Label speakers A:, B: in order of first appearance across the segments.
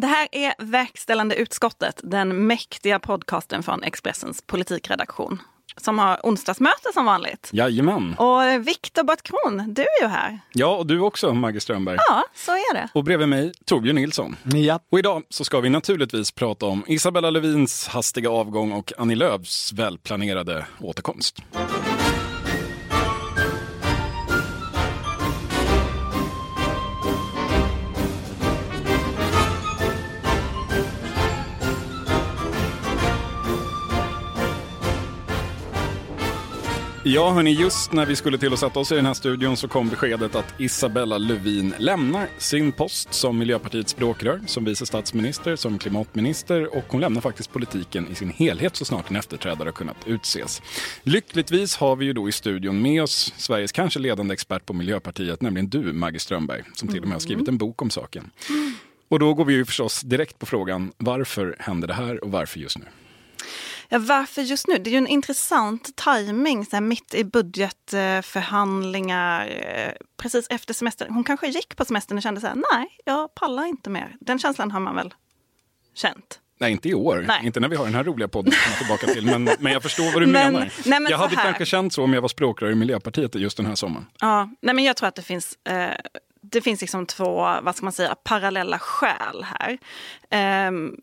A: Det här är Verkställande utskottet, den mäktiga podcasten från Expressens politikredaktion. Som har onsdagsmöte som vanligt.
B: Jajamän.
A: Och Viktor Bartkron, du är ju här.
B: Ja, och du också, Maggie Strömberg.
A: Ja, så är det.
B: Och bredvid mig, Torbjörn Nilsson.
C: Ja.
B: Och idag så ska vi naturligtvis prata om Isabella Lövins hastiga avgång och Annie Lööfs välplanerade återkomst. Ja, hörni, just när vi skulle till att sätta oss i den här studion så kom beskedet att Isabella Lövin lämnar sin post som Miljöpartiets språkrör, som vice statsminister, som klimatminister och hon lämnar faktiskt politiken i sin helhet så snart en efterträdare har kunnat utses. Lyckligtvis har vi ju då i studion med oss Sveriges kanske ledande expert på Miljöpartiet, nämligen du, Maggie Strömberg, som till och med har skrivit en bok om saken. Och då går vi ju förstås direkt på frågan, varför händer det här och varför just nu?
A: Ja, varför just nu? Det är ju en intressant timing så här, mitt i budgetförhandlingar, eh, precis efter semestern. Hon kanske gick på semestern och kände så här, nej, jag pallar inte mer. Den känslan har man väl känt.
B: Nej, inte i år.
A: Nej.
B: Inte när vi har den här roliga podden komma tillbaka till. Men, men jag förstår vad du
A: Men-
B: menar.
A: nej, men
B: jag hade
A: här.
B: kanske känt så om jag var språkrör i Miljöpartiet just den här sommaren.
A: Ja, nej men jag tror att det finns, eh, det finns liksom två, vad ska man säga, parallella skäl här. Ehm,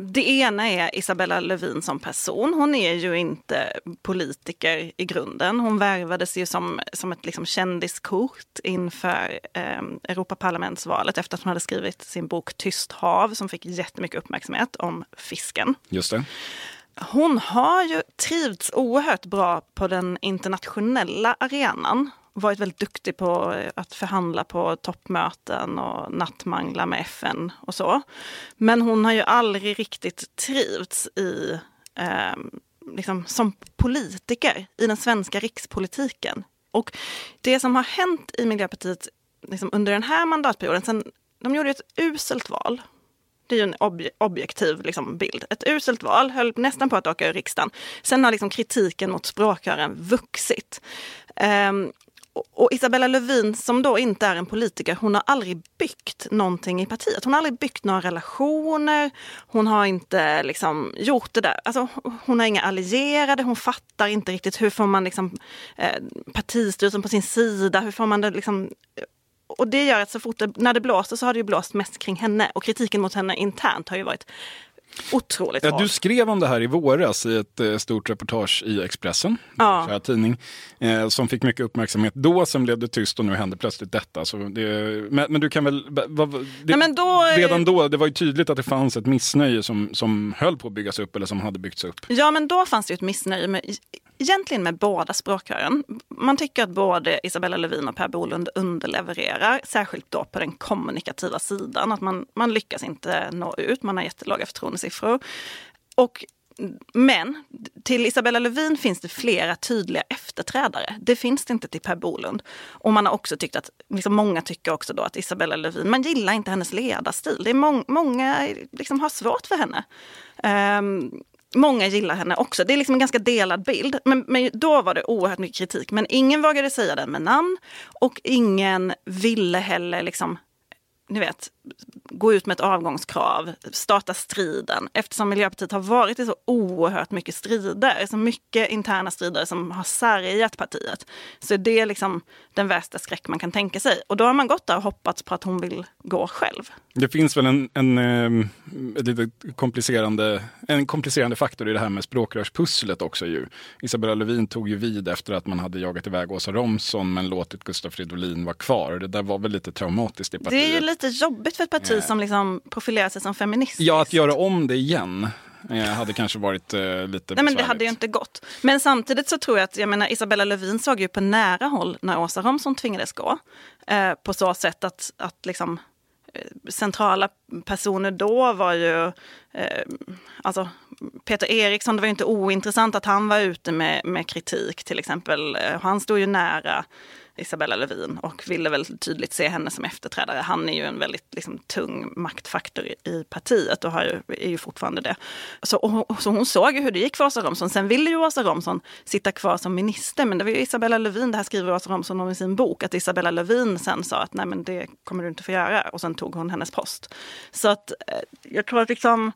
A: det ena är Isabella Lövin som person. Hon är ju inte politiker i grunden. Hon värvades ju som, som ett liksom kändiskort inför eh, Europaparlamentsvalet efter att hon hade skrivit sin bok Tyst hav som fick jättemycket uppmärksamhet om fisken.
B: Just det.
A: Hon har ju trivts oerhört bra på den internationella arenan. Varit väldigt duktig på eh, att förhandla på toppmöten och nattmangla med FN och så. Men hon har ju aldrig riktigt trivts i, eh, liksom, som politiker i den svenska rikspolitiken. Och det som har hänt i Miljöpartiet liksom, under den här mandatperioden, sen de gjorde ett uselt val det är ju en ob objektiv liksom, bild. Ett uselt val, höll nästan på att åka ur riksdagen. Sen har liksom kritiken mot språkrören vuxit. Um, och- Isabella Lövin, som då inte är en politiker, hon har aldrig byggt någonting i partiet. Hon har aldrig byggt några relationer. Hon har inte liksom gjort det där. Alltså, hon har inga allierade. Hon fattar inte riktigt hur får man liksom, eh, partistyrelsen på sin sida. Hur får man det liksom och det gör att så fort det, när det blåser så har det ju blåst mest kring henne. Och kritiken mot henne internt har ju varit otroligt
B: Ja, du skrev om det här i våras i ett eh, stort reportage i Expressen,
A: Ja.
B: ja. tidning, eh, som fick mycket uppmärksamhet då. Sen blev det tyst och nu händer plötsligt detta. Så det, men, men du kan väl... va- det,
A: Nej, men då,
B: redan då, det var ju tydligt att det fanns ett missnöje som, som höll på att byggas upp eller som hade byggts upp.
A: Ja, men då fanns det ju ett missnöje med, egentligen med båda språkrören. Man tycker att både Isabella Lövin och Per Bolund underlevererar, särskilt då på den kommunikativa sidan. Att man, man lyckas inte nå ut, man har jättelåga siffror. Och men till Isabella Lövin finns det flera tydliga efterträdare. Det finns det inte till Per Bolund. Och man har också tyckt att, liksom många tycker också då att Isabella Lövin, man gillar inte hennes ledarstil. Det är må många liksom har svårt för henne. Um, Många gillar henne också. Det är liksom en ganska delad bild. Men, men då var det oerhört mycket kritik. Men ingen vågade säga den med namn. Och ingen ville heller liksom, ni vet, gå ut med ett avgångskrav, starta striden. Eftersom Miljöpartiet har varit i så oerhört mycket strider, så mycket interna strider som har sargat partiet. Så det är liksom den värsta skräck man kan tänka sig. Och då har man gått där och hoppats på att hon vill gå själv.
B: Det finns väl en, en, eh, ett litet komplicerande, en komplicerande faktor i det här med språkrörspusslet också. Ju. Isabella Lövin tog ju vid efter att man hade jagat iväg Åsa Romson men låtit Gustaf Fridolin vara kvar. Det där var väl lite traumatiskt i partiet.
A: Det är ju lite jobbigt för ett parti som liksom profilerar sig som feministiskt.
B: Ja, att göra om det igen eh, hade kanske varit eh, lite
A: Nej, men det
B: besvärligt.
A: hade ju inte gått. Men samtidigt så tror jag att jag menar, Isabella Lövin såg ju på nära håll när Åsa Romson tvingades gå. Eh, på så sätt att, att liksom, eh, centrala personer då var ju... Eh, alltså, Peter Eriksson, det var ju inte ointressant att han var ute med, med kritik till exempel. Eh, han stod ju nära Isabella Lövin och ville väl tydligt se henne som efterträdare. Han är ju en väldigt liksom, tung maktfaktor i, partiet och har ju, är ju fortfarande det. Så, och, så hon såg ju hur det gick för Åsa Romson. Sen ville ju Åsa Romson sitta kvar som minister men det var ju Isabella Lövin, det här skriver Åsa Romson om i sin bok, att Isabella Lövin sen sa att nej men det kommer du inte få göra och sen tog hon hennes post. Så att eh, jag tror att liksom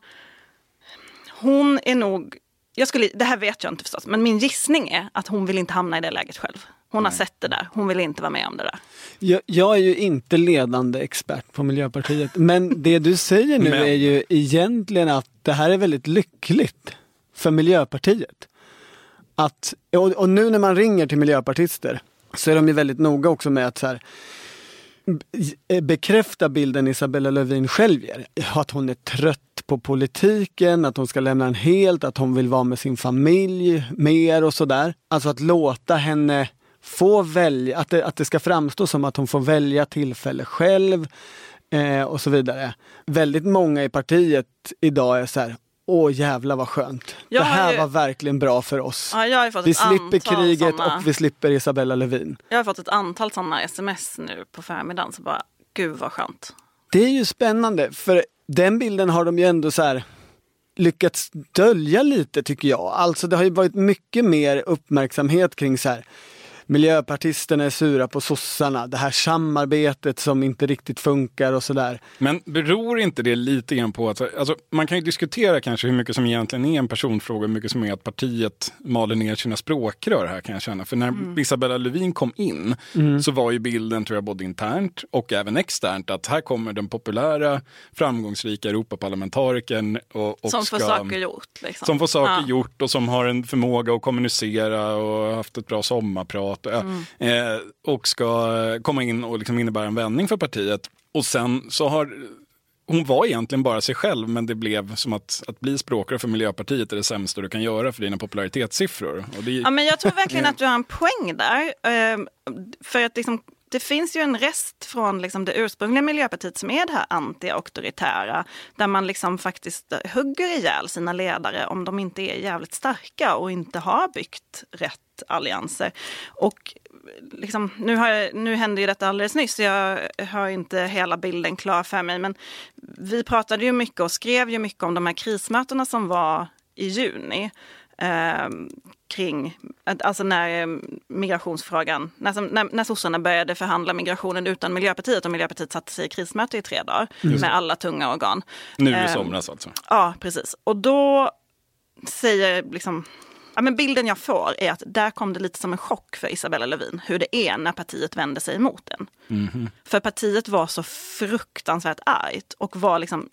A: hon är nog jag skulle, det här vet jag inte förstås, men min gissning är att hon vill inte hamna i det läget själv. Hon Nej. har sett det där, hon vill inte vara med om det där.
C: Jag, jag är ju inte ledande expert på Miljöpartiet, men det du säger nu men. är ju egentligen att det här är väldigt lyckligt för Miljöpartiet. Att, och, och nu när man ringer till miljöpartister så är de ju väldigt noga också med att så här, bekräfta bilden Isabella Lövin själv ger. Att hon är trött på politiken, att hon ska lämna den helt, att hon vill vara med sin familj mer och sådär. Alltså att låta henne få välja, att det, att det ska framstå som att hon får välja tillfälle själv eh, och så vidare. Väldigt många i partiet idag är så här, Åh jävla vad skönt. Jag det här ju... var verkligen bra för oss.
A: Ja,
C: vi slipper kriget såna... och vi slipper Isabella Lövin.
A: Jag har fått ett antal sådana sms nu på förmiddagen. Så bara, gud vad skönt.
C: Det är ju spännande för den bilden har de ju ändå så här lyckats dölja lite tycker jag. Alltså det har ju varit mycket mer uppmärksamhet kring så här miljöpartisterna är sura på sossarna, det här samarbetet som inte riktigt funkar och sådär.
B: Men beror inte det lite grann på att, alltså, man kan ju diskutera kanske hur mycket som egentligen är en personfråga, hur mycket som är att partiet maler ner sina språkrör här kan jag känna. För när mm. Isabella Lövin kom in mm. så var ju bilden, tror jag, både internt och även externt att här kommer den populära, framgångsrika Europaparlamentarikern och, och
A: som får saker gjort. Liksom.
B: Som får saker ja. gjort och som har en förmåga att kommunicera och haft ett bra sommarprat moderat mm. eh, och ska komma in och liksom innebära en vändning för partiet. Och sen så har hon var egentligen bara sig själv men det blev som att, att bli språkrör för Miljöpartiet är det sämsta du kan göra för dina popularitetssiffror. Det...
A: ja, men jag tror verkligen att du har en poäng där. Ehm, för att liksom, det finns ju en rest från liksom det ursprungliga Miljöpartiet som är det här anti-auktoritära. Där man liksom faktiskt hugger ihjäl sina ledare om de inte är jävligt starka och inte har byggt rätt allianser. Och liksom, nu, har, nu hände ju detta alldeles nyss, så jag har inte hela bilden klar för mig. Men vi pratade ju mycket och skrev ju mycket om de här krismötena som var i juni. Eh, kring, alltså när eh, migrationsfrågan, när, när, när sossarna började förhandla migrationen utan Miljöpartiet och Miljöpartiet satte sig i krismöte i tre dagar mm. med alla tunga organ.
B: Nu i eh, somras alltså?
A: Ja, precis. Och då säger liksom Ja, men bilden jag får är att där kom det lite som en chock för Isabella Lövin hur det är när partiet vände sig emot den. Mm. För partiet var så fruktansvärt argt och var liksom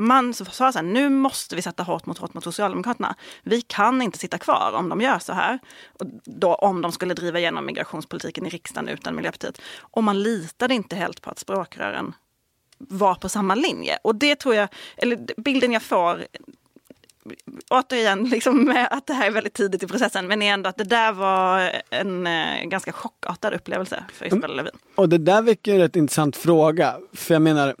A: man sa så här, nu måste vi sätta hårt mot hårt mot Socialdemokraterna. Vi kan inte sitta kvar om de gör så här. Och då om de skulle driva igenom migrationspolitiken i riksdagen utan Miljöpartiet. Och man litade inte helt på att språkrören var på samma linje. Och det tror jag, eller bilden jag får återigen, liksom med att det här är väldigt tidigt i processen, men ändå att det där var en eh, ganska chockartad upplevelse för Isabella mm. Lövin.
C: Och det där väcker en rätt intressant fråga. För jag menar,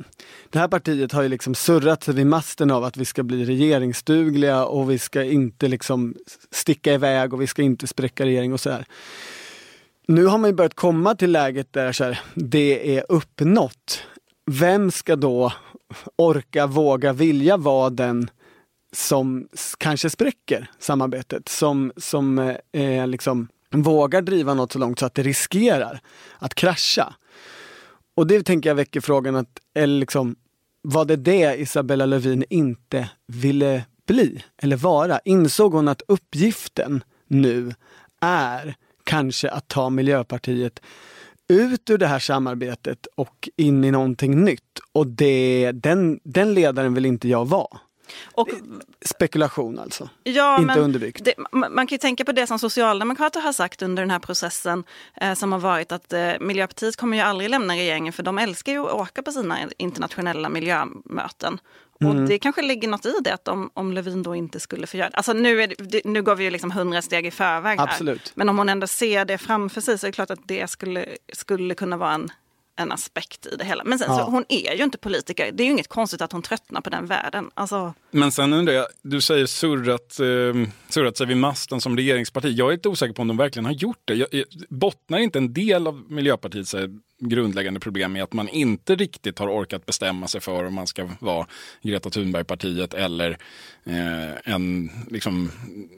C: det här partiet har ju liksom surrat sig vid masten av att vi ska bli regeringsdugliga och vi ska inte liksom sticka iväg och vi ska inte spräcka regering och sådär. Nu har man ju börjat komma till läget där så här, det är uppnått. Vem ska då orka, våga, vilja vara den som kanske spräcker samarbetet, som, som eh, eh, liksom vågar driva något så långt så att det riskerar att krascha. Och det tänker jag väcker frågan att, eller liksom, var det det Isabella Lövin inte ville bli eller vara? Insåg hon att uppgiften nu är kanske att ta Miljöpartiet ut ur det här samarbetet och in i någonting nytt. Och det, den, den ledaren vill inte jag vara. Och, Spekulation alltså, ja, inte men underbyggt.
A: Det, man kan ju tänka på det som Socialdemokrater har sagt under den här processen eh, som har varit att eh, Miljöpartiet kommer ju aldrig lämna regeringen för de älskar ju att åka på sina internationella miljömöten. Mm. Och det kanske ligger något i det, att om, om Lövin då inte skulle få göra. Alltså nu, det, nu går vi ju liksom hundra steg i förväg här.
C: Absolut.
A: Men om hon ändå ser det framför sig så är det klart att det skulle, skulle kunna vara en en aspekt i det hela. Men sen
C: Ja.
A: så, hon är ju inte politiker. Det är ju inget konstigt att hon tröttnar på den världen. Alltså,
B: Men sen undrar jag, du säger surrat, eh, surrat sig vid masten som regeringsparti. Jag är lite osäker på om de verkligen har gjort det. Jag, jag, bottnar inte en del av Miljöpartiets eh, grundläggande problem med att man inte riktigt har orkat bestämma sig för om man ska vara Greta Thunberg-partiet eller eh, en liksom,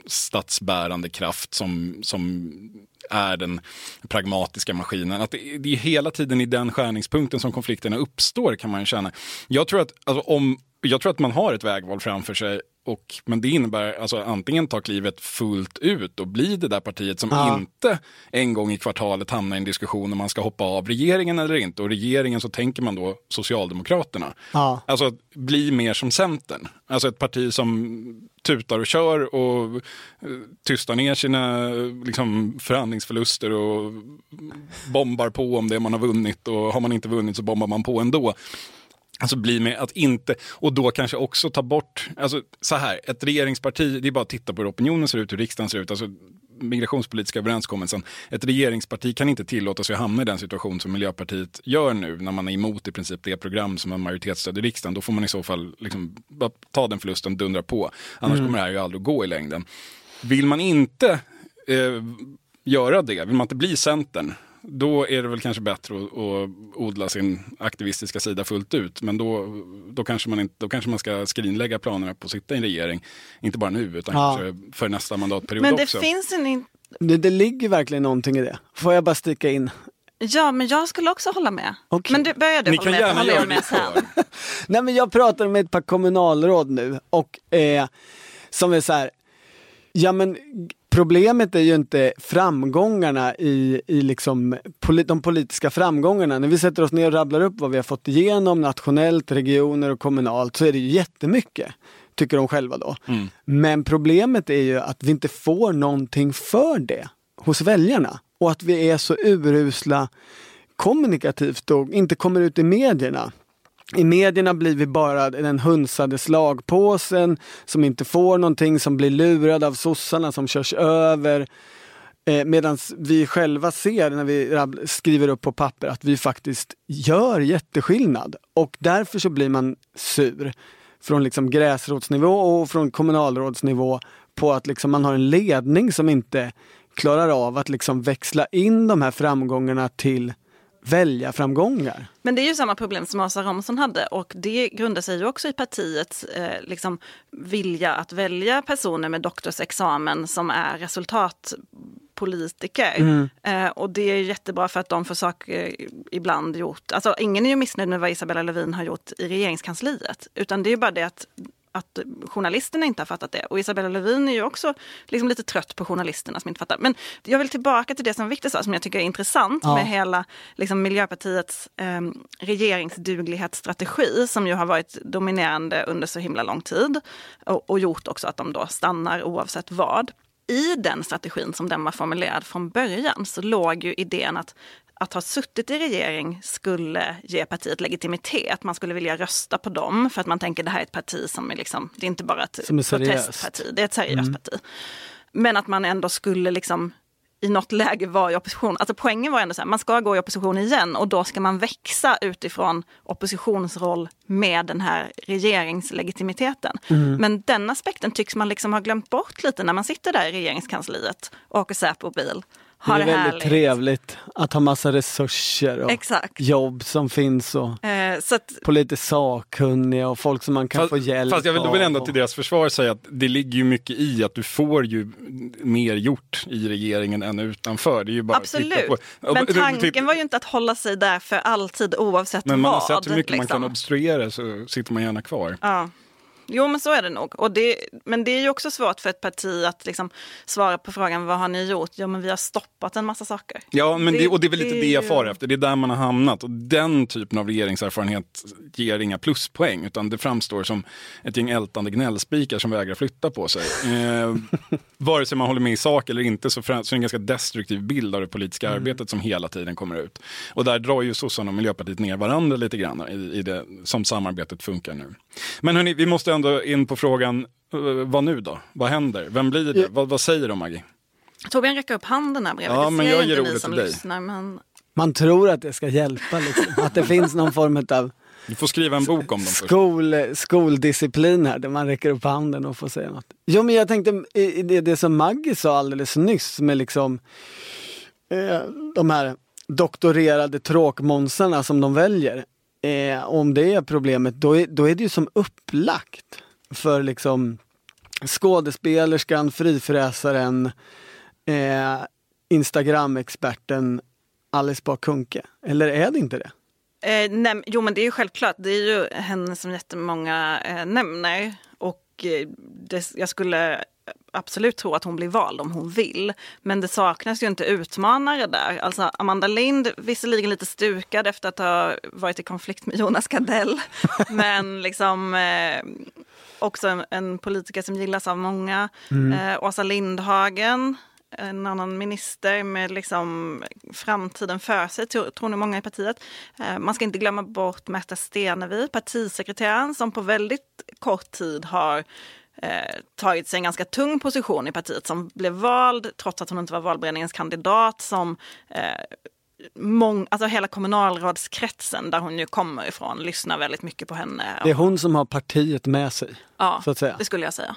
B: statsbärande kraft som, som är den pragmatiska maskinen. Att det, det är hela tiden i den skärningspunkten som konflikterna uppstår kan man känna. Jag tror att, alltså, om, jag tror att man har ett vägval framför sig och, men det innebär alltså antingen ta klivet fullt ut och bli det där partiet som
C: Ja.
B: inte en gång i kvartalet hamnar i en diskussion om man ska hoppa av regeringen eller inte. Och regeringen så tänker man då Socialdemokraterna.
C: Ja.
B: Alltså bli mer som Centern. Alltså ett parti som tutar och kör och eh, tystar ner sina liksom, förhandlingsförluster och bombar på om det man har vunnit och har man inte vunnit så bombar man på ändå. Alltså bli med att inte, och då kanske också ta bort, alltså så här, ett regeringsparti, det är bara att titta på hur opinionen ser ut, hur riksdagen ser ut, alltså migrationspolitiska överenskommelsen. Ett regeringsparti kan inte tillåta sig att hamna i den situation som Miljöpartiet gör nu när man är emot i princip det program som har majoritetsstöd i riksdagen. Då får man i så fall liksom bara ta den förlusten, dundra på. Annars kommer det här ju aldrig att gå i längden. Vill man inte eh, göra det, vill man inte bli Centern, då är det väl kanske bättre att, att odla sin aktivistiska sida fullt ut. Men då, då, kanske man inte, då kanske man ska skrinlägga planerna på att sitta i en regering. Inte bara nu, utan
C: Ja.
B: kanske för nästa mandatperiod
A: men det
B: också.
A: finns en... in-
C: Det, det ligger verkligen någonting i det. Får jag bara sticka in?
A: Ja, men jag skulle också hålla med.
C: Okej.
A: Men du började
B: Ni
A: hålla
B: kan
A: med,
B: gärna
A: jag med
B: det
A: sen.
C: Nej men jag pratar med ett par kommunalråd nu och eh, som är så här, ja men problemet är ju inte framgångarna i, i liksom poli, de politiska framgångarna. När vi sätter oss ner och rabblar upp vad vi har fått igenom nationellt, regioner och kommunalt så är det ju jättemycket. Tycker de själva då. Men problemet är ju att vi inte får någonting för det hos väljarna. Och att vi är så urusla kommunikativt och inte kommer ut i medierna. I medierna blir vi bara den hunsade slagpåsen som inte får någonting, som blir lurad av sossarna, som körs över. Eh, Medan vi själva ser när vi skriver upp på papper att vi faktiskt gör jätteskillnad. Och därför så blir man sur från liksom gräsrotsnivå och från kommunalrådsnivå på att liksom man har en ledning som inte klarar av att liksom växla in de här framgångarna till väljarframgångar.
A: Men det är ju samma problem som Åsa Romson hade och det grundar sig ju också i partiets eh, liksom, vilja att välja personer med doktorsexamen som är resultatpolitiker. Eh, och det är jättebra för att de får saker ibland gjort. Alltså ingen är ju missnöjd med vad Isabella Lövin har gjort i regeringskansliet. Utan det är bara det att att journalisterna inte har fattat det. Och Isabella Lövin är ju också liksom lite trött på journalisterna som inte fattar. Men jag vill tillbaka till det som Victor sa, som jag tycker är intressant
C: Ja.
A: med hela liksom, Miljöpartiets eh, regeringsduglighetsstrategi som ju har varit dominerande under så himla lång tid och, och gjort också att de då stannar oavsett vad. I den strategin som den var formulerad från början så låg ju idén att att ha suttit i regering skulle ge partiet legitimitet. Man skulle vilja rösta på dem för att man tänker det här är ett parti som är liksom, det är inte bara ett
C: Som är seriöst.
A: protestparti, det är ett seriöst parti. Men att man ändå skulle liksom i något läge vara i opposition. Alltså poängen var ändå så här, man ska gå i opposition igen och då ska man växa utifrån oppositionsroll med den här regeringslegitimiteten. Men den aspekten tycks man liksom ha glömt bort lite när man sitter där i regeringskansliet och åker Säpo-bil.
C: Det är
A: det,
C: väldigt
A: härligt.
C: trevligt att ha massa resurser och
A: Exakt.
C: jobb som finns och
A: Eh, så att,
C: politiskt sakkunniga och folk som man kan
B: Fast,
C: få hjälp
B: fast jag vill, då vill
C: av
B: ändå till deras försvar säga att det ligger ju mycket i att du får ju mer gjort i regeringen än utanför. Det är ju bara att
A: absolut.
B: På,
A: Men
B: Typ-
A: tanken var ju inte att hålla sig där för alltid oavsett
B: Men man
A: vad.
B: har sett hur mycket man
A: liksom.
B: kan obstruera så sitter man gärna kvar.
A: Ja. Jo men så är det nog. Och det, men det är ju också svårt för ett parti att liksom svara på frågan vad har ni gjort? Ja men vi har stoppat en massa saker.
B: Ja, men det, och det är väl lite
A: det
B: det jag far efter. Det är där man har hamnat. Och den typen av regeringserfarenhet ger inga pluspoäng, utan det framstår som ett gäng ältande gnällspikar som vägrar flytta på sig. Eh, vare sig man håller med i sak eller inte så, fram, så är det en ganska destruktiv bild av det politiska
A: Mm.
B: arbetet som hela tiden kommer ut. Och där drar ju sossarna och Miljöpartiet ner varandra lite grann i, i det som samarbetet funkar nu. Men hörni, vi måste ändå in på frågan, eh, vad nu då? Vad händer? Vem blir det?
C: Ja.
B: Vad, vad säger de, Maggie?
A: Torbjörn räcker upp handen här bredvid.
B: Ja, men jag ger ordet
A: som
B: till dig.
A: lyssnar. Men
C: Man tror att det ska hjälpa, liksom. att det finns någon form av
B: Du får skriva en bok om dem
C: skol, skoldisciplin här där man räcker upp handen och får säga något. Jo men jag tänkte det, det som Maggie sa alldeles nyss med liksom eh, de här doktorerade tråkmånsarna som de väljer. Eh, om det är problemet då är, då är det ju som upplagt för liksom skådespelerskan, frifräsaren, eh, Instagram-experten Alice Bah Kuhnke. Eller är det inte det?
A: Eh, nej, jo men det är ju självklart, det är ju henne som jättemånga eh, nämner. Och eh, det, jag skulle absolut tro att hon blir vald om hon vill. Men det saknas ju inte utmanare där. Alltså Amanda Lind, visserligen lite stukad efter att ha varit i konflikt med Jonas Gardell. men liksom eh, också en, en politiker som gillas av många. Eh, Åsa Lindhagen, en annan minister med liksom framtiden för sig, tror, tror nog många i partiet. Eh, man ska inte glömma bort Märta Stenevi, partisekreteraren som på väldigt kort tid har eh, tagit sig en ganska tung position i partiet som blev vald trots att hon inte var valberedningens kandidat som eh, mång, alltså hela kommunalrådskretsen där hon ju kommer ifrån lyssnar väldigt mycket på henne.
C: Det är hon som har partiet med sig.
A: ja,
C: så att säga.
A: det skulle jag säga.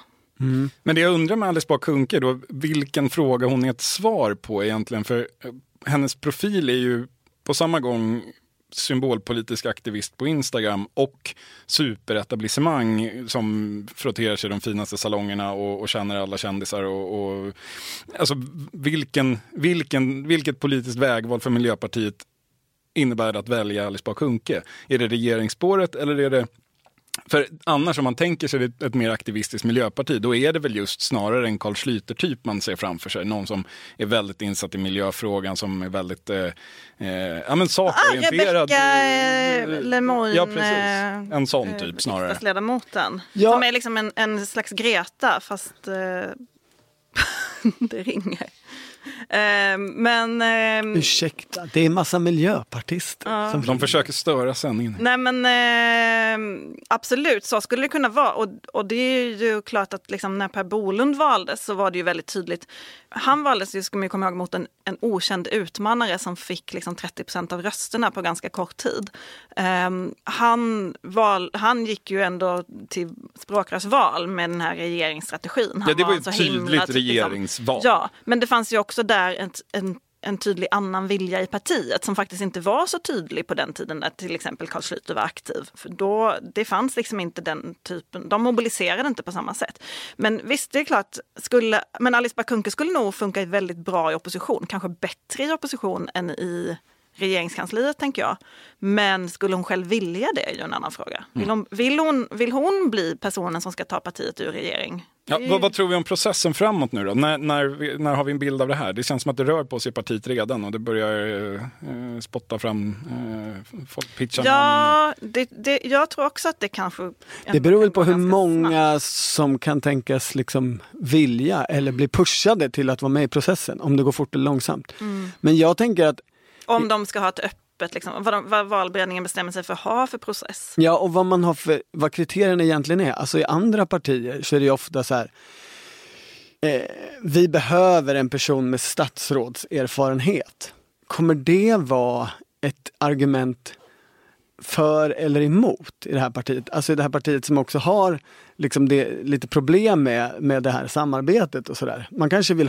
B: Men det jag undrar med Alice Bah Kuhnke då, vilken fråga hon är ett svar på egentligen. För eh, hennes profil är ju på samma gång symbolpolitisk aktivist på Instagram och superetablissemang som frotterar sig i de finaste salongerna och, och känner alla kändisar. Och, och, alltså vilken, vilken, vilket politiskt vägval för Miljöpartiet innebär det att välja Alice Bah Kuhnke? Är det regeringsspåret eller är det för annars om man tänker sig ett, ett mer aktivistiskt miljöparti, då är det väl just snarare en Carl Schlüter-typ man ser framför sig. Någon som är väldigt insatt i miljöfrågan, som är väldigt eh, eh, ja, men
A: Ah,
B: sakorienterad.
A: Rebecka eh, Lemoyne,
B: Ja, precis. En sån
A: eh,
B: typ snarare.
A: riksdagsledamoten.
C: Ja.
A: Som är liksom en, en slags Greta fast eh, det ringer. Eh, men eh,
C: Ursäkta, det är massa miljöpartister. Som
B: De försöker störa sändningen.
A: Nej men eh, absolut, så skulle det kunna vara. Och, och det är ju klart att liksom, när Per Bolund valdes så var det ju väldigt tydligt. Han valdes ju, ska man ju komma ihåg, mot en, en okänd utmanare som fick liksom 30 procent av rösterna på ganska kort tid. Eh, han, val, han gick ju ändå till språkrörsval med den här regeringsstrategin. Han
B: Ja, det var ju
A: en så
B: ett tydligt
A: himla, liksom-
B: regeringsval.
A: Ja, men det fanns ju också där en, en en tydlig annan vilja i partiet som faktiskt inte var så tydlig på den tiden när till exempel Carl Schlüter var aktiv. För då, det fanns liksom inte den typen, de mobiliserade inte på samma sätt. Men visst, det är klart, skulle, men Alice Bah Kuhnke skulle nog funka väldigt bra i opposition, kanske bättre i opposition än i regeringskansliet tänker jag. Men skulle hon själv vilja det är ju en annan fråga. Vill hon, vill hon, vill hon bli personen som ska ta partiet ur regering?
B: Ja, vad, vad tror vi om processen framåt nu då? När, när, när har vi en bild av det här? Det känns som att det rör på sig i partiet redan och det börjar eh, eh, spotta fram eh, folk pitchar.
A: Ja, det, det, jag tror också att det kanske...
C: Det beror väl på hur
A: ganska snabbt.
C: många som kan tänkas liksom vilja eller bli pushade till att vara med i processen, om det går fort eller långsamt.
A: Mm.
C: Men jag tänker att,
A: Om de ska ha ett öppet, liksom, vad, de, vad valberedningen bestämmer sig för att ha för process.
C: ja och vad man har för, vad kriterierna egentligen är. Alltså i andra partier så är det ofta så här, eh, vi behöver en person med statsrådserfarenhet. Kommer det vara ett argument för eller emot i det här partiet? Alltså i det här partiet som också har liksom det, lite problem med, med det här samarbetet och sådär. Man kanske vill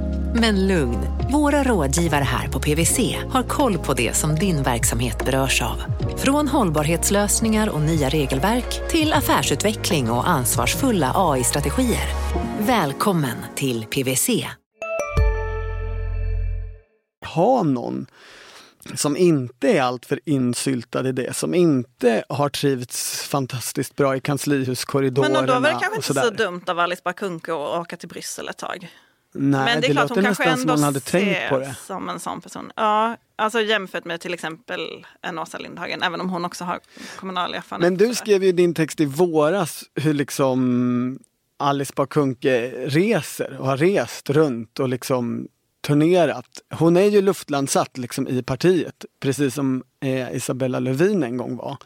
D: Men lugn, våra rådgivare här på PWC har koll på det som din verksamhet berörs av. Från hållbarhetslösningar och nya regelverk till affärsutveckling och ansvarsfulla AI-strategier. Välkommen till PWC.
C: ha någon som inte är alltför insyltad i det, som inte har trivts fantastiskt bra i
A: Men
C: kanslihuskorridorerna.
A: då var det kanske inte så dumt av Alice Bah Kuhnke att åka till Bryssel ett tag.
C: Nej,
A: Men det är klart
C: låter
A: hon kanske
C: nästan som
A: ändå
C: hon hade tänkt på det.
A: som en sån person. Ja, alltså jämfört med till exempel en Åsa Lindhagen, även om hon också har kommunal erfarenhet.
C: Men du skrev ju din text i våras hur liksom Alice Bah Kuhnke reser och har rest runt och liksom turnerat. Hon är ju luftlandsatt liksom i partiet, precis som eh, Isabella Lövin en gång var.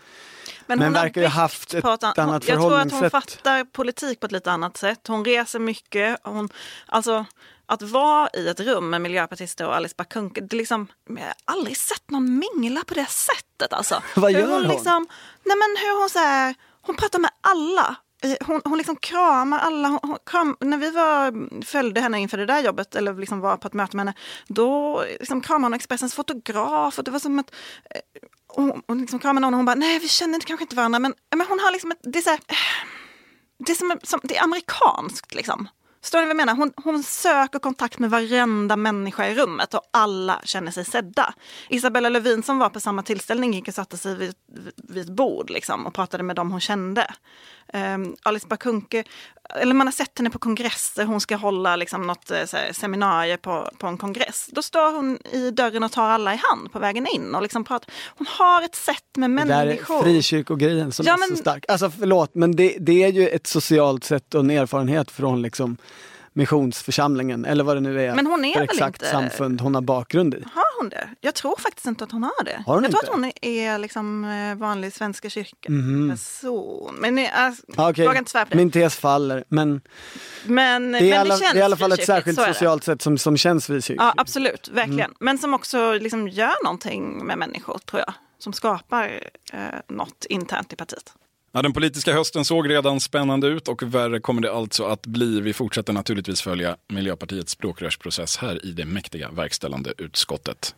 C: Men, men verkar ju ha haft ett
A: an
C: annat
A: Jag tror att hon
C: förhållningssätt.
A: fattar politik på ett lite annat sätt. Hon reser mycket. Hon, alltså, att vara i ett rum med miljöpartister och Alice Bah Kuhnke, det liksom, jag har aldrig sett någon mingla på det sättet. Alltså.
C: Vad
A: Hur
C: gör hon?
A: Liksom, nej men hur hon, så här, hon pratar med alla. Hon, hon liksom kramar alla. Hon, hon kram, när vi var, följde henne inför det där jobbet, eller liksom var på ett möte med henne, då liksom kramade hon Expressens fotograf. Och det var som att hon, hon liksom kramade någon och hon bara, nej vi känner inte, kanske inte varandra, men, men hon har liksom ett, det är så här, det är, som, som, det är amerikanskt liksom. Förstår ni vad jag menar? Hon, hon söker kontakt med varenda människa i rummet och alla känner sig sedda. Isabella Lövin som var på samma tillställning gick och satte sig vid, vid ett bord liksom, och pratade med dem hon kände. Um, Alice Bah Kuhnke, eller man har sett henne på kongresser, hon ska hålla liksom, något eh, här, seminarium på, på en kongress. Då står hon i dörren och tar alla i hand på vägen in. Och liksom pratar. Hon har ett sätt med
C: Det där är
A: människor.
C: frikyrkogrejen som
A: Ja,
C: är
A: men-
C: så stark. Alltså förlåt, men det, det är ju ett socialt sätt och en erfarenhet från liksom missionsförsamlingen eller vad det nu är
A: Men hon är
C: för
A: väl
C: exakt
A: inte-
C: samfund hon har bakgrund i.
A: Har hon det? Jag tror faktiskt inte att hon har det.
C: Har hon
A: jag tror
C: inte?
A: att hon är liksom eh, vanlig Svenska kyrkan person. Men eh, alltså,
C: Ja, okej.
A: vågar inte svära på det.
C: Min tes faller, men
A: men,
C: det är,
A: men
C: alla,
A: känns
C: det är i alla fall ett särskilt
A: det.
C: socialt sätt som, som känns frikyrkligt.
A: Ja, absolut. Verkligen.
C: Mm.
A: Men som också liksom gör någonting med människor, tror jag. Som skapar eh, något internt i partiet.
B: Ja, den politiska hösten såg redan spännande ut och värre kommer det alltså att bli. Vi fortsätter naturligtvis följa Miljöpartiets språkrörsprocess här i det mäktiga verkställande utskottet.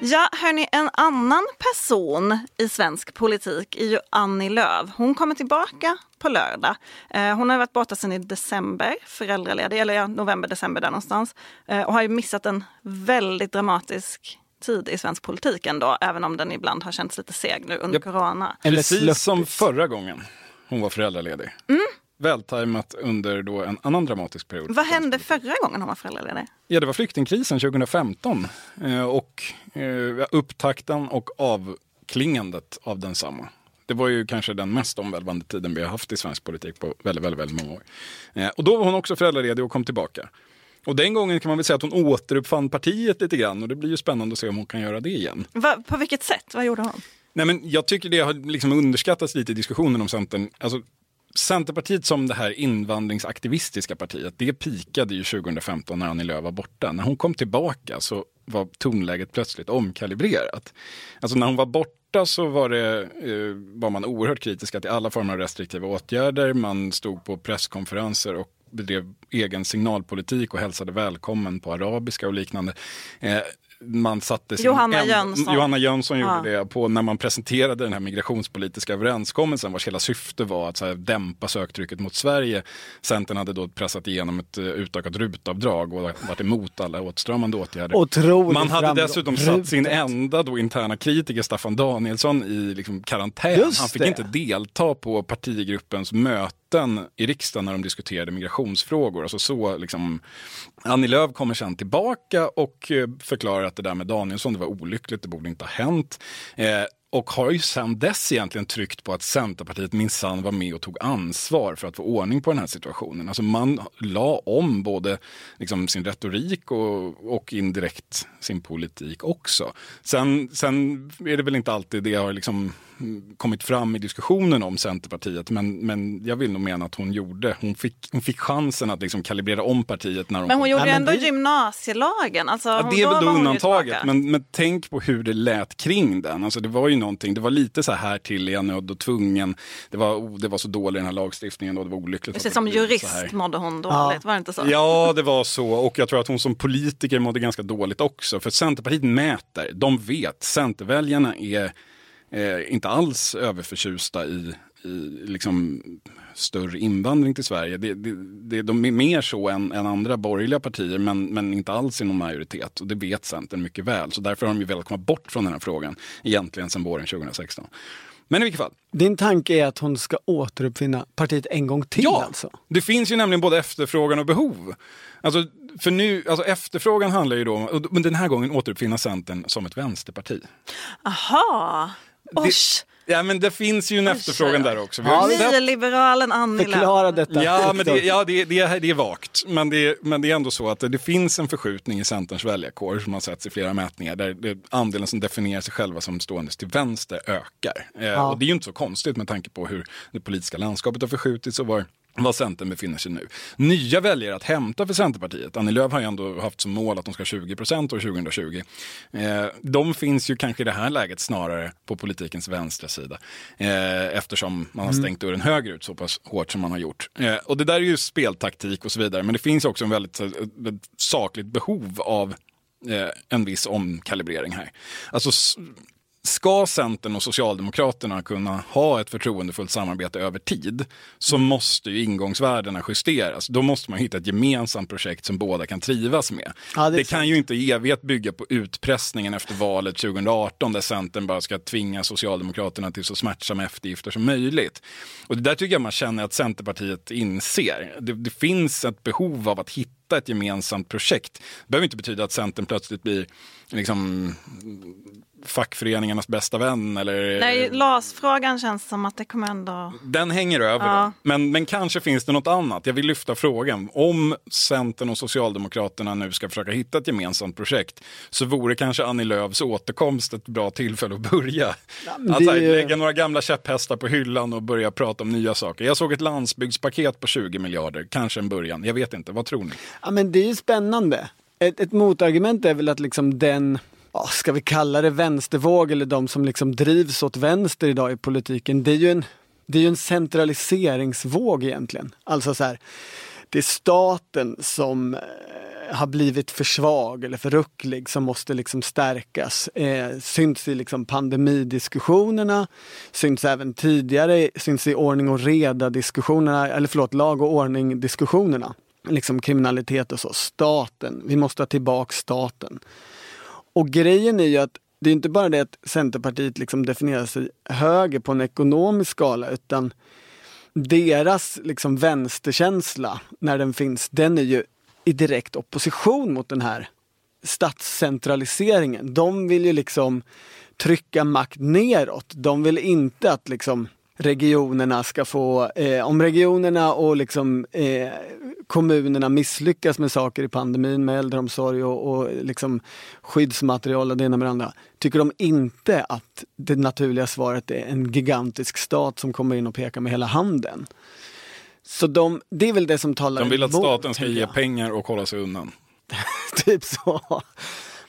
A: Ja, hörni, en annan person i svensk politik är ju Annie Lööf. Hon kommer tillbaka på lördag. Eh, hon har varit borta sedan i december, föräldraledig, eller ja, november, december där någonstans. Eh, och har ju missat en väldigt dramatisk tid i svensk politik ändå, även om den ibland har känts lite seg nu under
B: Japp.
A: corona.
B: Precis som förra gången hon var föräldraledig. Vältajmat under då en annan dramatisk period.
A: Vad hände förra gången hon var föräldraledig?
B: Ja, det var flyktingkrisen 2015 eh, och eh, upptakten och avklingandet av densamma. Det var ju kanske den mest omvälvande tiden vi har haft i svensk politik på väldigt, väldigt, väldigt många år. Eh, och då var hon också föräldraledig och kom tillbaka. Och den gången kan man väl säga att hon återuppfann partiet lite grann och det blir ju spännande att se om hon kan göra det igen.
A: Va, på vilket sätt? Vad gjorde hon?
B: Nej, men jag tycker det har liksom underskattats lite i diskussionen om Centern. Alltså, Centerpartiet som det här invandringsaktivistiska partiet, det pikade ju 2015 när Annie Lööf var borta. När hon kom tillbaka så var tonläget plötsligt omkalibrerat. Alltså när hon var borta så var, det, eh, var man oerhört kritiska till alla former av restriktiva åtgärder. Man stod på presskonferenser och bedrev egen signalpolitik och hälsade välkommen på arabiska och liknande. Eh, man satte sin
A: Johanna
B: en-
A: Jönsson.
B: Johanna Jönsson gjorde
A: Ja.
B: det på när man presenterade den här migrationspolitiska överenskommelsen vars hela syfte var att så här, dämpa söktrycket mot Sverige. Centern hade då pressat igenom ett uh, utökat rutavdrag och varit emot alla åtstramande åtgärder.
C: Otroligt
B: Man hade dessutom satt sin enda då interna kritiker Staffan Danielsson i liksom karantän.
C: Just
B: Han fick
C: det.
B: inte delta på partigruppens möten i riksdagen när de diskuterade migrationsfrågor. Alltså så liksom, Annie Lööf kommer sen tillbaka och eh, förklarar att det där med Danielsson det var olyckligt, det borde inte ha hänt. Eh, och har ju sen dess egentligen tryckt på att Centerpartiet minsann var med och tog ansvar för att få ordning på den här situationen. Alltså man la om både liksom sin retorik och, och indirekt sin politik också. Sen, sen är det väl inte alltid det har liksom kommit fram i diskussionen om Centerpartiet, men, men jag vill nog mena att hon gjorde, hon fick, hon fick chansen att liksom kalibrera om partiet när hon
A: Men hon
B: kom
A: gjorde
C: Ja,
A: ändå
C: det-
A: gymnasielagen. Alltså,
B: Ja, det är väl då undantaget, men, men tänk på hur det lät kring den. Alltså, det var ju någonting, det var lite så här till är jag nödd och tvungen. Det var, oh, det var så dålig den här lagstiftningen och det var olyckligt.
A: Precis som jurist mådde hon dåligt, var det inte så?
B: Ja, det var så. Och jag tror att hon som politiker mådde ganska dåligt också. För Centerpartiet mäter, de vet, Centerväljarna är eh, inte alls överförtjusta i, i liksom större invandring till Sverige. Det, det, det, de är mer så än, än andra borgerliga partier, men, men inte alls i någon majoritet. Och det vet Centern mycket väl. Så därför har de ju velat komma bort från den här frågan, egentligen sedan våren 2016. Men i vilket fall,
C: Din tanke är att hon ska återuppfinna partiet en gång till
B: Ja,
C: alltså?
B: det finns ju nämligen både efterfrågan och behov. Alltså, för nu, alltså efterfrågan handlar ju då om, men den här gången återuppfinna Centern som ett vänsterparti.
A: Aha! Osh!
B: Ja, men det finns ju en efterfrågan där också. Vi
C: Ja,
A: Nyliberalen Annie.
C: Förklara detta.
B: Ja, men det, ja det, det, det är vagt. Men det, men det är ändå så att det, det finns en förskjutning i Centerns väljarkår som har setts i flera mätningar där det, andelen som definierar sig själva som stående till vänster ökar. Eh, Och det är ju inte så konstigt med tanke på hur det politiska landskapet har förskjutits och var var Centern befinner sig nu. Nya väljare att hämta för Centerpartiet. Annie Lööf har ju ändå haft som mål att de ska ha 20 procent år 2020. Eh, de finns ju kanske i det här läget snarare på politikens vänstra sida. Eh, eftersom man har stängt dörren högerut så pass hårt som man har gjort. Eh, och det där är ju speltaktik och så vidare. Men det finns också en väldigt, så- ett sakligt behov av eh, en viss omkalibrering här. Alltså Ska Centern och Socialdemokraterna kunna ha ett förtroendefullt samarbete över tid så
C: Mm.
B: måste ju ingångsvärdena justeras. Då måste man hitta ett gemensamt projekt som båda kan trivas med.
C: Ja, det
B: det kan ju inte i evighet bygga på utpressningen efter valet 2018 där Centern bara ska tvinga Socialdemokraterna till så smärtsamma eftergifter som möjligt. Och det där tycker jag man känner att Centerpartiet inser. Det, det finns ett behov av att hitta ett gemensamt projekt. Det behöver inte betyda att Centern plötsligt blir liksom fackföreningarnas bästa vän eller
A: Nej, LAS-frågan känns som att det kommer ändå...
B: den hänger över.
A: Ja.
B: Men, men kanske finns det något annat. Jag vill lyfta frågan. Om Centern och Socialdemokraterna nu ska försöka hitta ett gemensamt projekt så vore kanske Annie Lööfs återkomst ett bra tillfälle att börja. att
C: det
B: så här, lägga några gamla käpphästar på hyllan och börja prata om nya saker. Jag såg ett landsbygdspaket på 20 miljarder, kanske en början. Jag vet inte, vad tror ni?
C: Ja men det är ju spännande. Ett, ett motargument är väl att liksom den, ja, ska vi kalla det vänstervåg eller de som liksom drivs åt vänster idag i politiken. Det är ju en, det är ju en centraliseringsvåg egentligen. Alltså så här, det är staten som eh, har blivit för svag eller för rucklig som måste liksom stärkas. Eh, syns i liksom pandemidiskussionerna, syns även tidigare, syns i ordning och reda diskussionerna, eller förlåt, lag och ordning diskussionerna. Liksom kriminalitet och så. Staten, vi måste ha tillbaka staten. Och grejen är ju att det är inte bara det att Centerpartiet liksom definierar sig höger på en ekonomisk skala utan deras liksom vänsterkänsla, när den finns, den är ju i direkt opposition mot den här statscentraliseringen. De vill ju liksom trycka makt neråt. De vill inte att liksom regionerna ska få, eh, om regionerna och liksom, eh, kommunerna misslyckas med saker i pandemin med äldreomsorg och, och liksom skyddsmaterial och det ena med det andra. Tycker de inte att det naturliga svaret är en gigantisk stat som kommer in och pekar med hela handen. Så de, det är väl det som talar
B: De vill att staten ska ge pengar och hålla sig undan.
C: typ så.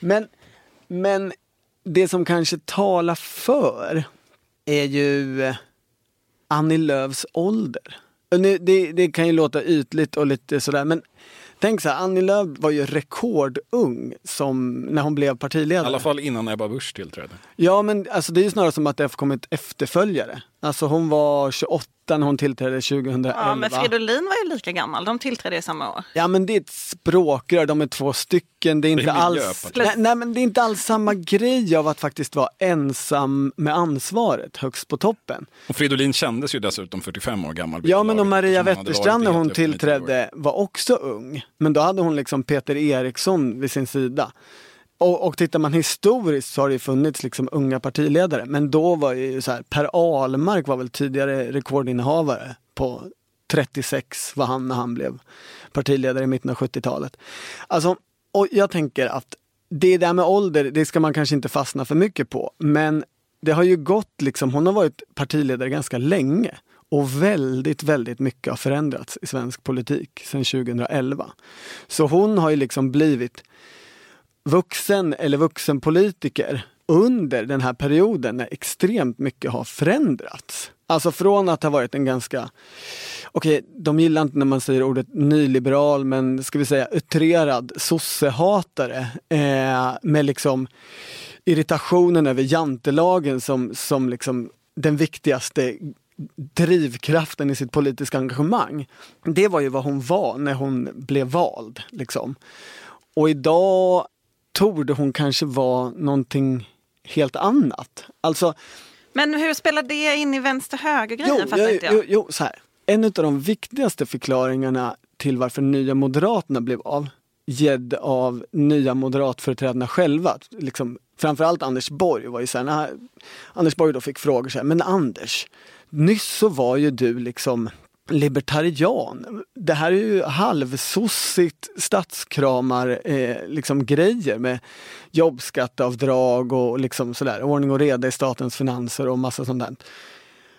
C: Men, men det som kanske talar för är ju eh, Annie Lööfs ålder. Det, det kan ju låta ytligt och lite sådär men tänk så här, Annie Lööf var ju rekordung som, när hon blev
B: I
C: partiledare.
B: alla fall innan Ebba Busch tillträdde.
C: Ja men alltså det är ju snarare som att det har kommit efterföljare. Alltså hon var 28 när hon tillträdde 2011.
A: Ja, men Fridolin var ju lika gammal. De tillträdde i samma år.
C: Ja men det är ett språkrör, de är två stycken. Det är inte,
B: Det är
C: alls, nej, nej men det är inte alls samma grej av att faktiskt vara ensam med ansvaret högst på toppen.
B: Och Fridolin kändes ju dessutom 45 år gammal.
C: Ja men och Maria Wetterstrand när hon
B: det i 90 år.
C: tillträdde var också ung. Men då hade hon liksom Peter Eriksson vid sin sida. Och, och tittar man historiskt så har det ju funnits liksom unga partiledare. Men då var ju så här, Per Ahlmark var väl tidigare rekordinnehavare på 36 var han när han blev partiledare i mitten av 70-talet. Alltså, och jag tänker att det där med ålder, det ska man kanske inte fastna för mycket på. Men det har ju gått liksom, hon har varit partiledare ganska länge. Och väldigt, väldigt mycket har förändrats i svensk politik sedan 2011. Så hon har ju liksom blivit vuxen eller vuxenpolitiker under den här perioden när extremt mycket har förändrats. Alltså från att ha varit en ganska, okej, de gillar inte när man säger ordet nyliberal, men ska vi säga utrerad sossehatare eh, med liksom irritationen över jantelagen som, som liksom den viktigaste drivkraften i sitt politiska engagemang. Det var ju vad hon var när hon blev vald. Liksom. Och idag torde hon kanske vara någonting helt annat. Alltså,
A: Men hur spelar det in i vänster-höger-grejen?
C: jo,
A: fattar
C: jo,
A: inte jag.
C: jo, jo, så här. En av de viktigaste förklaringarna till varför Nya Moderaterna blev av, gedd av nya moderatföreträdarna själva. Liksom, framförallt Anders Borg var ju så här, när Anders Borg då fick frågor så här, men Anders, nyss så var ju du liksom libertarian. Det här är ju halvsossigt statskramar eh, liksom grejer med jobbskatteavdrag och liksom sådär, ordning och reda i statens finanser och massa sånt där.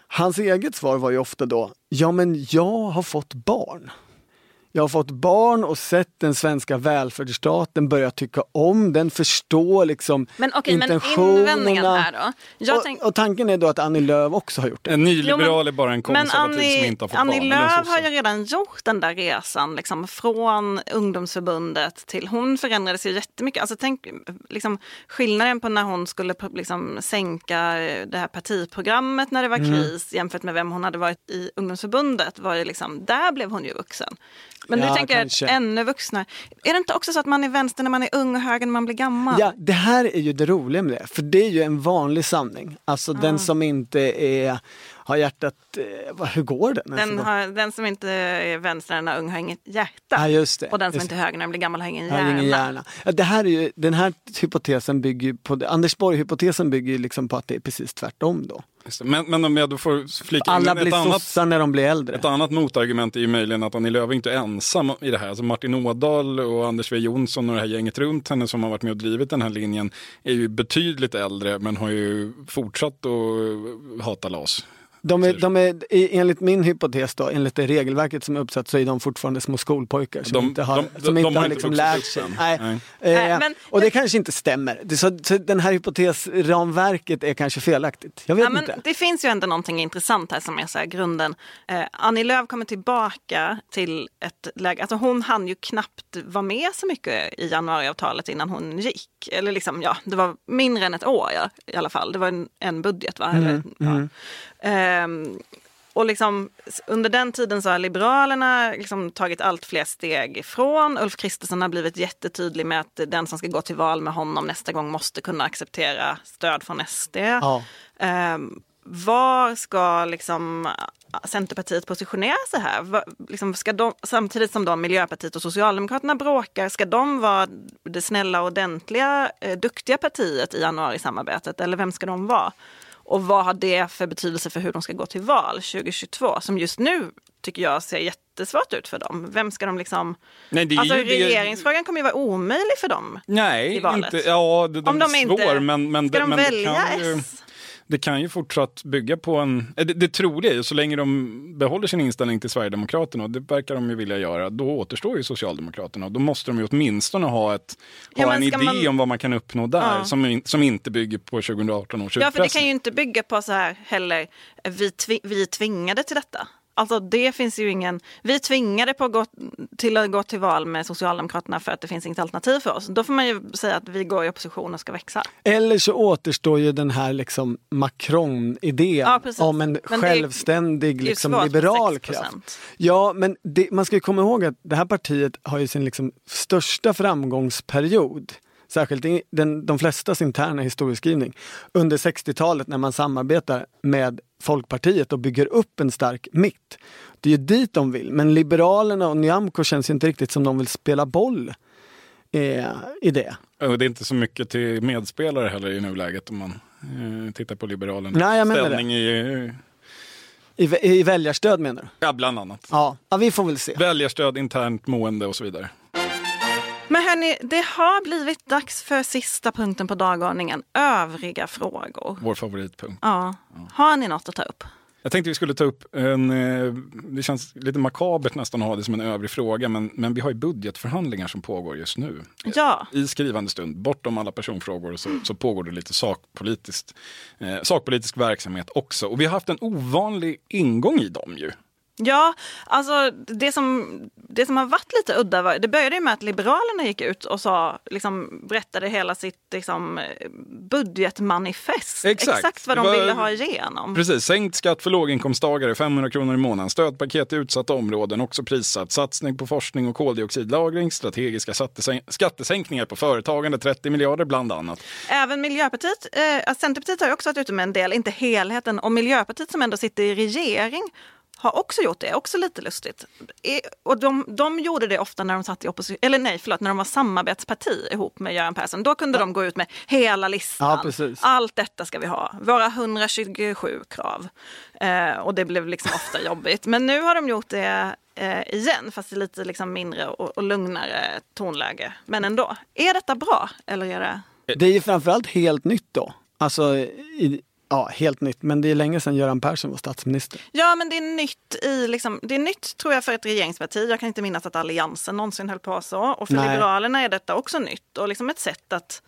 C: Hans eget svar var ju ofta då, ja men jag har fått barn. Jag har fått barn och sett den svenska välfärdsstaten, börja tycka om den, förstå liksom
A: Men okej,
C: intentionerna.
A: men här då? Jag
C: och,
A: tänk-
C: och tanken är då att Annie Lööf också har gjort det.
B: En nyliberal
A: Jo, men-
B: är bara en konservativ som
A: Annie,
B: inte har fått
A: Annie
B: barn. en
A: Lööf har
B: sosse.
A: ju redan gjort den där resan liksom, från ungdomsförbundet till... Hon förändrades ju jättemycket. Alltså, tänk, liksom, skillnaden på när hon skulle liksom, sänka eh, det här partiprogrammet när det var kris jämfört med vem hon hade varit i ungdomsförbundet. Var ju liksom, där blev hon ju vuxen. Men
C: Ja,
A: du tänker
C: kanske.
A: ännu vuxnare. Är det inte också så att man är vänster när man är ung och höger när man blir gammal?
C: Ja, det här är ju det roliga med det, för det är ju en vanlig sanning. Alltså
A: Ah.
C: den som inte är, har hjärtat, eh, hur går den?
A: Den, har, den som inte är vänster ung har inget hjärta.
C: Ja, just det.
A: och den som
C: just
A: inte är höger när den blir gammal har ingen hjärna.
C: ingen hjärna. Ja, det här är ju, den här hypotesen bygger ju på, Anders Borg-hypotesen bygger ju liksom på att det är precis tvärtom då.
B: Men, men om jag då får flika in
C: Alla
B: ett
C: blir
B: annat
C: sossar när de blir äldre.
B: Ett annat motargument är ju möjligen att Annie Lööf inte är ensam i det här. Alltså Martin Ådahl och Anders W Jonsson och det här gänget runt henne som har varit med och drivit den här linjen är ju betydligt äldre men har ju fortsatt att hata LAS.
C: De är, de är, i- enligt min hypotes då, enligt det regelverket som är uppsatt så är de fortfarande små skolpojkar som
B: De-
C: inte har,
B: de-
C: som
B: de
C: inte
B: har
C: har
B: inte
C: liksom lärt sig. Nej.
B: Nej.
C: Eh,
A: Nej, men-
C: och det kanske inte stämmer. Det, så, så den här hypotesramverket är kanske felaktigt. Jag vet
A: Ja, men
C: inte.
A: det finns ju ändå någonting intressant här som är så här grunden. Eh, Annie Lööf kommer tillbaka till ett läge, alltså hon hann ju knappt vara med så mycket i januariavtalet innan hon gick. Eller liksom, ja, det var mindre än ett år ja, i alla fall. Det var en, en budget va? Eller, ja. Ehm, och liksom, under den tiden så har Liberalerna liksom tagit allt fler steg ifrån. Ulf Kristersson har blivit jättetydlig med att den som ska gå till val med honom nästa gång måste kunna acceptera stöd från SD.
C: Ja.
A: Ehm, var ska liksom Centerpartiet positionera sig här? Va, liksom ska de, samtidigt som då Miljöpartiet och Socialdemokraterna bråkar, ska de vara det snälla, ordentliga, eh, duktiga partiet i januarisamarbetet? Eller vem ska de vara? Och vad har det för betydelse för hur de ska gå till val 2022? Som just nu tycker jag ser jättesvårt ut för dem. Vem ska de liksom...
B: Nej, det
A: Alltså
B: det-
A: regeringsfrågan kommer ju vara omöjlig för dem.
B: Nej,
A: i valet.
B: inte, ja, den
A: Om de
B: är
A: inte-
B: svår men, men,
A: Ska de
B: men
A: välja S?
B: Det kan ju fortsatt bygga på en... eh, Det, det troliga är ju så länge de behåller sin inställning till Sverigedemokraterna, och det verkar de ju vilja göra, då återstår ju Socialdemokraterna. Och då måste de ju åtminstone ha, ett,
A: Ja,
B: ha
A: men
B: en idé
A: man-
B: om vad man kan uppnå där,
A: Ja.
B: som, som inte bygger på 2018 års
A: Ja, för det
B: utpressning.
A: kan ju inte bygga på så här heller, vi, tvi, vi är tvingade till detta. Alltså det finns ju ingen, vi tvingade på att gå, till att gå till val med Socialdemokraterna för att det finns inget alternativ för oss. Då får man ju säga att vi går i opposition och ska växa.
C: Eller så återstår ju den här liksom Macron-idén
A: Ja,
C: om en
A: Men
C: självständig
A: det
C: liksom, liberal
A: 6%.
C: kraft. Ja, men det, man ska ju komma ihåg att det här partiet har ju sin liksom största framgångsperiod särskilt i den, de flestas interna historieskrivning, under 60-talet när man samarbetar med Folkpartiet och bygger upp en stark mitt. Det är ju dit de vill, men Liberalerna och Nyamko känns ju inte riktigt som de vill spela boll eh, i det.
B: Och det är inte så mycket till medspelare heller i nuläget om man eh, tittar på Liberalernas
C: Nej, jag menar det.
B: ställning i,
C: I, vä- I väljarstöd menar du?
B: ja, bland annat.
C: Ja, ja vi får väl se.
B: Väljarstöd, internt mående och så vidare.
A: Men hörni, det har blivit dags för sista punkten på dagordningen, övriga frågor.
B: Vår favoritpunkt.
A: Ja. Har ni något att ta upp?
B: Jag tänkte vi skulle ta upp en, eh, det känns lite makabert nästan att ha det som en övrig fråga, men, men vi har ju budgetförhandlingar som pågår just nu.
A: Ja.
B: I skrivande stund, bortom alla personfrågor, så, så pågår det lite sakpolitiskt, eh, sakpolitisk verksamhet också. Och vi har haft en ovanlig ingång i dem ju.
A: Ja, alltså det som, det som har varit lite udda, var, det började ju med att Liberalerna gick ut och sa, liksom, berättade hela sitt liksom, budgetmanifest.
B: Exakt.
A: vad
B: Det
A: de
B: var-
A: ville ha igenom.
B: Precis, sänkt skatt för låginkomsttagare, 500 kronor i månaden, stödpaket i utsatta områden, också prissatt, satsning på forskning och koldioxidlagring, strategiska skattesänk- skattesänkningar på företagande, 30 miljarder bland annat.
A: Även Miljöpartiet, eh, Centerpartiet har ju också varit ute med en del, inte helheten, och Miljöpartiet som ändå sitter i regering har också gjort det, också lite lustigt. E- och de, de gjorde det ofta när de satt i opposition, eller nej förlåt, när de var samarbetsparti ihop med Göran Persson. Då kunde de gå ut med hela listan.
C: Ja, precis.
A: Allt detta ska vi ha, våra 127 krav. Eh, och det blev liksom ofta jobbigt. Men nu har de gjort det eh, igen, fast i lite liksom mindre och, och lugnare tonläge. Men ändå, är detta bra? Eller är det...
C: Det är ju framförallt helt nytt då. Alltså, i, ja, helt nytt. Men det är länge sedan Göran Persson var statsminister.
A: Ja, men det är nytt i liksom, det är nytt tror jag för ett regeringsparti. Jag kan inte minnas att Alliansen någonsin höll på så. Och för
C: Nej.
A: Liberalerna är detta också nytt och liksom ett sätt att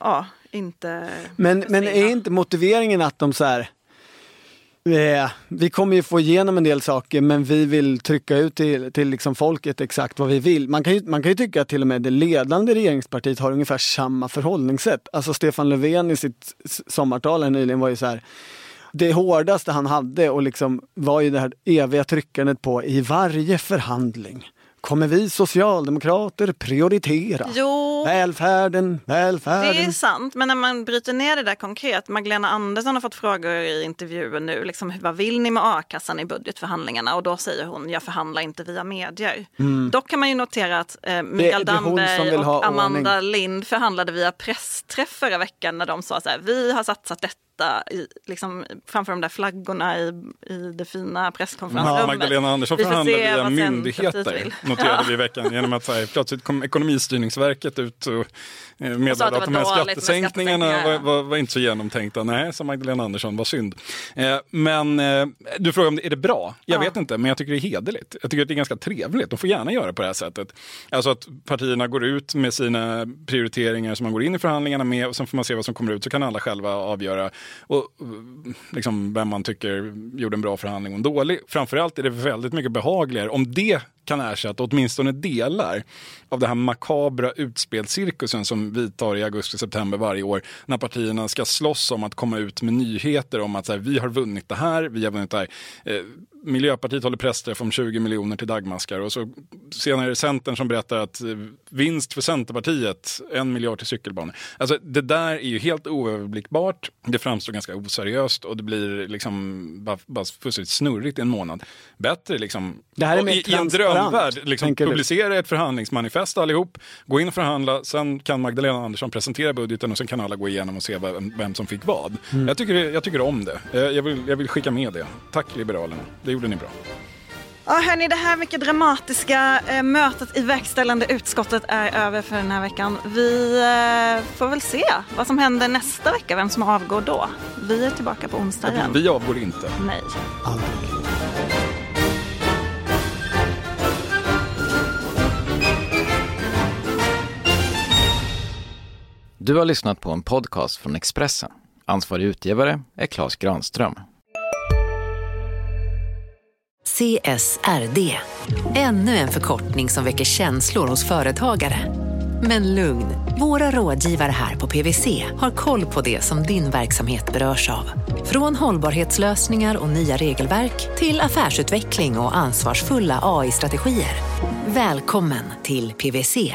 A: ja, inte
C: Men, men
A: försvinna.
C: är inte motiveringen att de så här eh, vi kommer ju få igenom en del saker men vi vill trycka ut till, till liksom folket exakt vad vi vill. Man kan, ju, man kan ju tycka att till och med det ledande regeringspartiet har ungefär samma förhållningssätt. Alltså Stefan Löfven i sitt sommartal här nyligen var ju så här det hårdaste han hade och liksom var ju det här eviga tryckandet på i varje förhandling kommer vi socialdemokrater prioritera
A: Jo.
C: välfärden, välfärden.
A: Det är sant, men när man bryter ner det där konkret. Magdalena Andersson har fått frågor i intervjuer nu. Liksom, vad vill ni med a-kassan i budgetförhandlingarna? Och då säger hon, jag förhandlar inte via medier. Dock kan man ju notera att eh, Mikael
C: det
A: Damberg och Amanda Lind förhandlade via pressträff förra veckan när de sa så här, vi har satsat detta i, liksom, framför de där flaggorna i, i det fina presskonferensrummet.
B: Ja, Magdalena Andersson
A: se
B: via myndigheter, noterade vi i veckan. Genom att här, plötsligt kom Ekonomistyrningsverket ut och eh, meddelade att de här skattesänkningarna var, var, var inte så genomtänkta. Nej, sa Magdalena Andersson, vad synd. Eh, men eh, du frågar om det är det bra? Jag
A: Ja.
B: vet inte, men jag tycker det är hederligt. Jag tycker att det är ganska trevligt. De får gärna göra på det här sättet. Alltså att partierna går ut med sina prioriteringar som man går in i förhandlingarna med och sen får man se vad som kommer ut så kan alla själva avgöra och, liksom, vem man tycker gjorde en bra förhandling och en dålig. Framförallt är det väldigt mycket behagligare om det kan ersätta åtminstone delar av det här makabra utspelscirkusen som vi tar i augusti-september varje år när partierna ska slåss om att komma ut med nyheter om att så här, vi har vunnit det här, vi har vunnit det här. Eh, Miljöpartiet håller pressträff om 20 miljoner till dagmaskar och så senare är det Centern som berättar att eh, vinst för Centerpartiet, en miljard till cykelbanor. Alltså det där är ju helt oöverblickbart, det framstår ganska oseriöst och det blir liksom bara, bara fullständigt snurrigt i en månad. Bättre liksom,
C: Det här är mer
B: i, i en
C: transparent,
B: drömvärld, liksom, publicera ett förhandlingsmanifest allihop, gå in och förhandla, sen kan Magdalena Andersson presentera budgeten och sen kan alla gå igenom och se vem, vem som fick vad.
C: Mm.
B: Jag, tycker, jag tycker om det. Eh, Jag vill, jag vill skicka med det. Tack Liberalerna, det gjorde ni bra.
A: Ja, hörni, det här mycket dramatiska eh, mötet i verkställande utskottet är över för den här veckan. Vi eh, får väl se vad som händer nästa vecka, vem som avgår då. Vi är tillbaka på onsdag igen.
B: Vi avgår inte.
A: Nej.
C: Aldrig.
E: Du har lyssnat på en podcast från Expressen. Ansvarig utgivare är Klas Granström.
D: CSRD. Ännu en förkortning som väcker känslor hos företagare. Men lugn, våra rådgivare här på PWC har koll på det som din verksamhet berörs av. Från hållbarhetslösningar och nya regelverk till affärsutveckling och ansvarsfulla AI-strategier. Välkommen till PWC.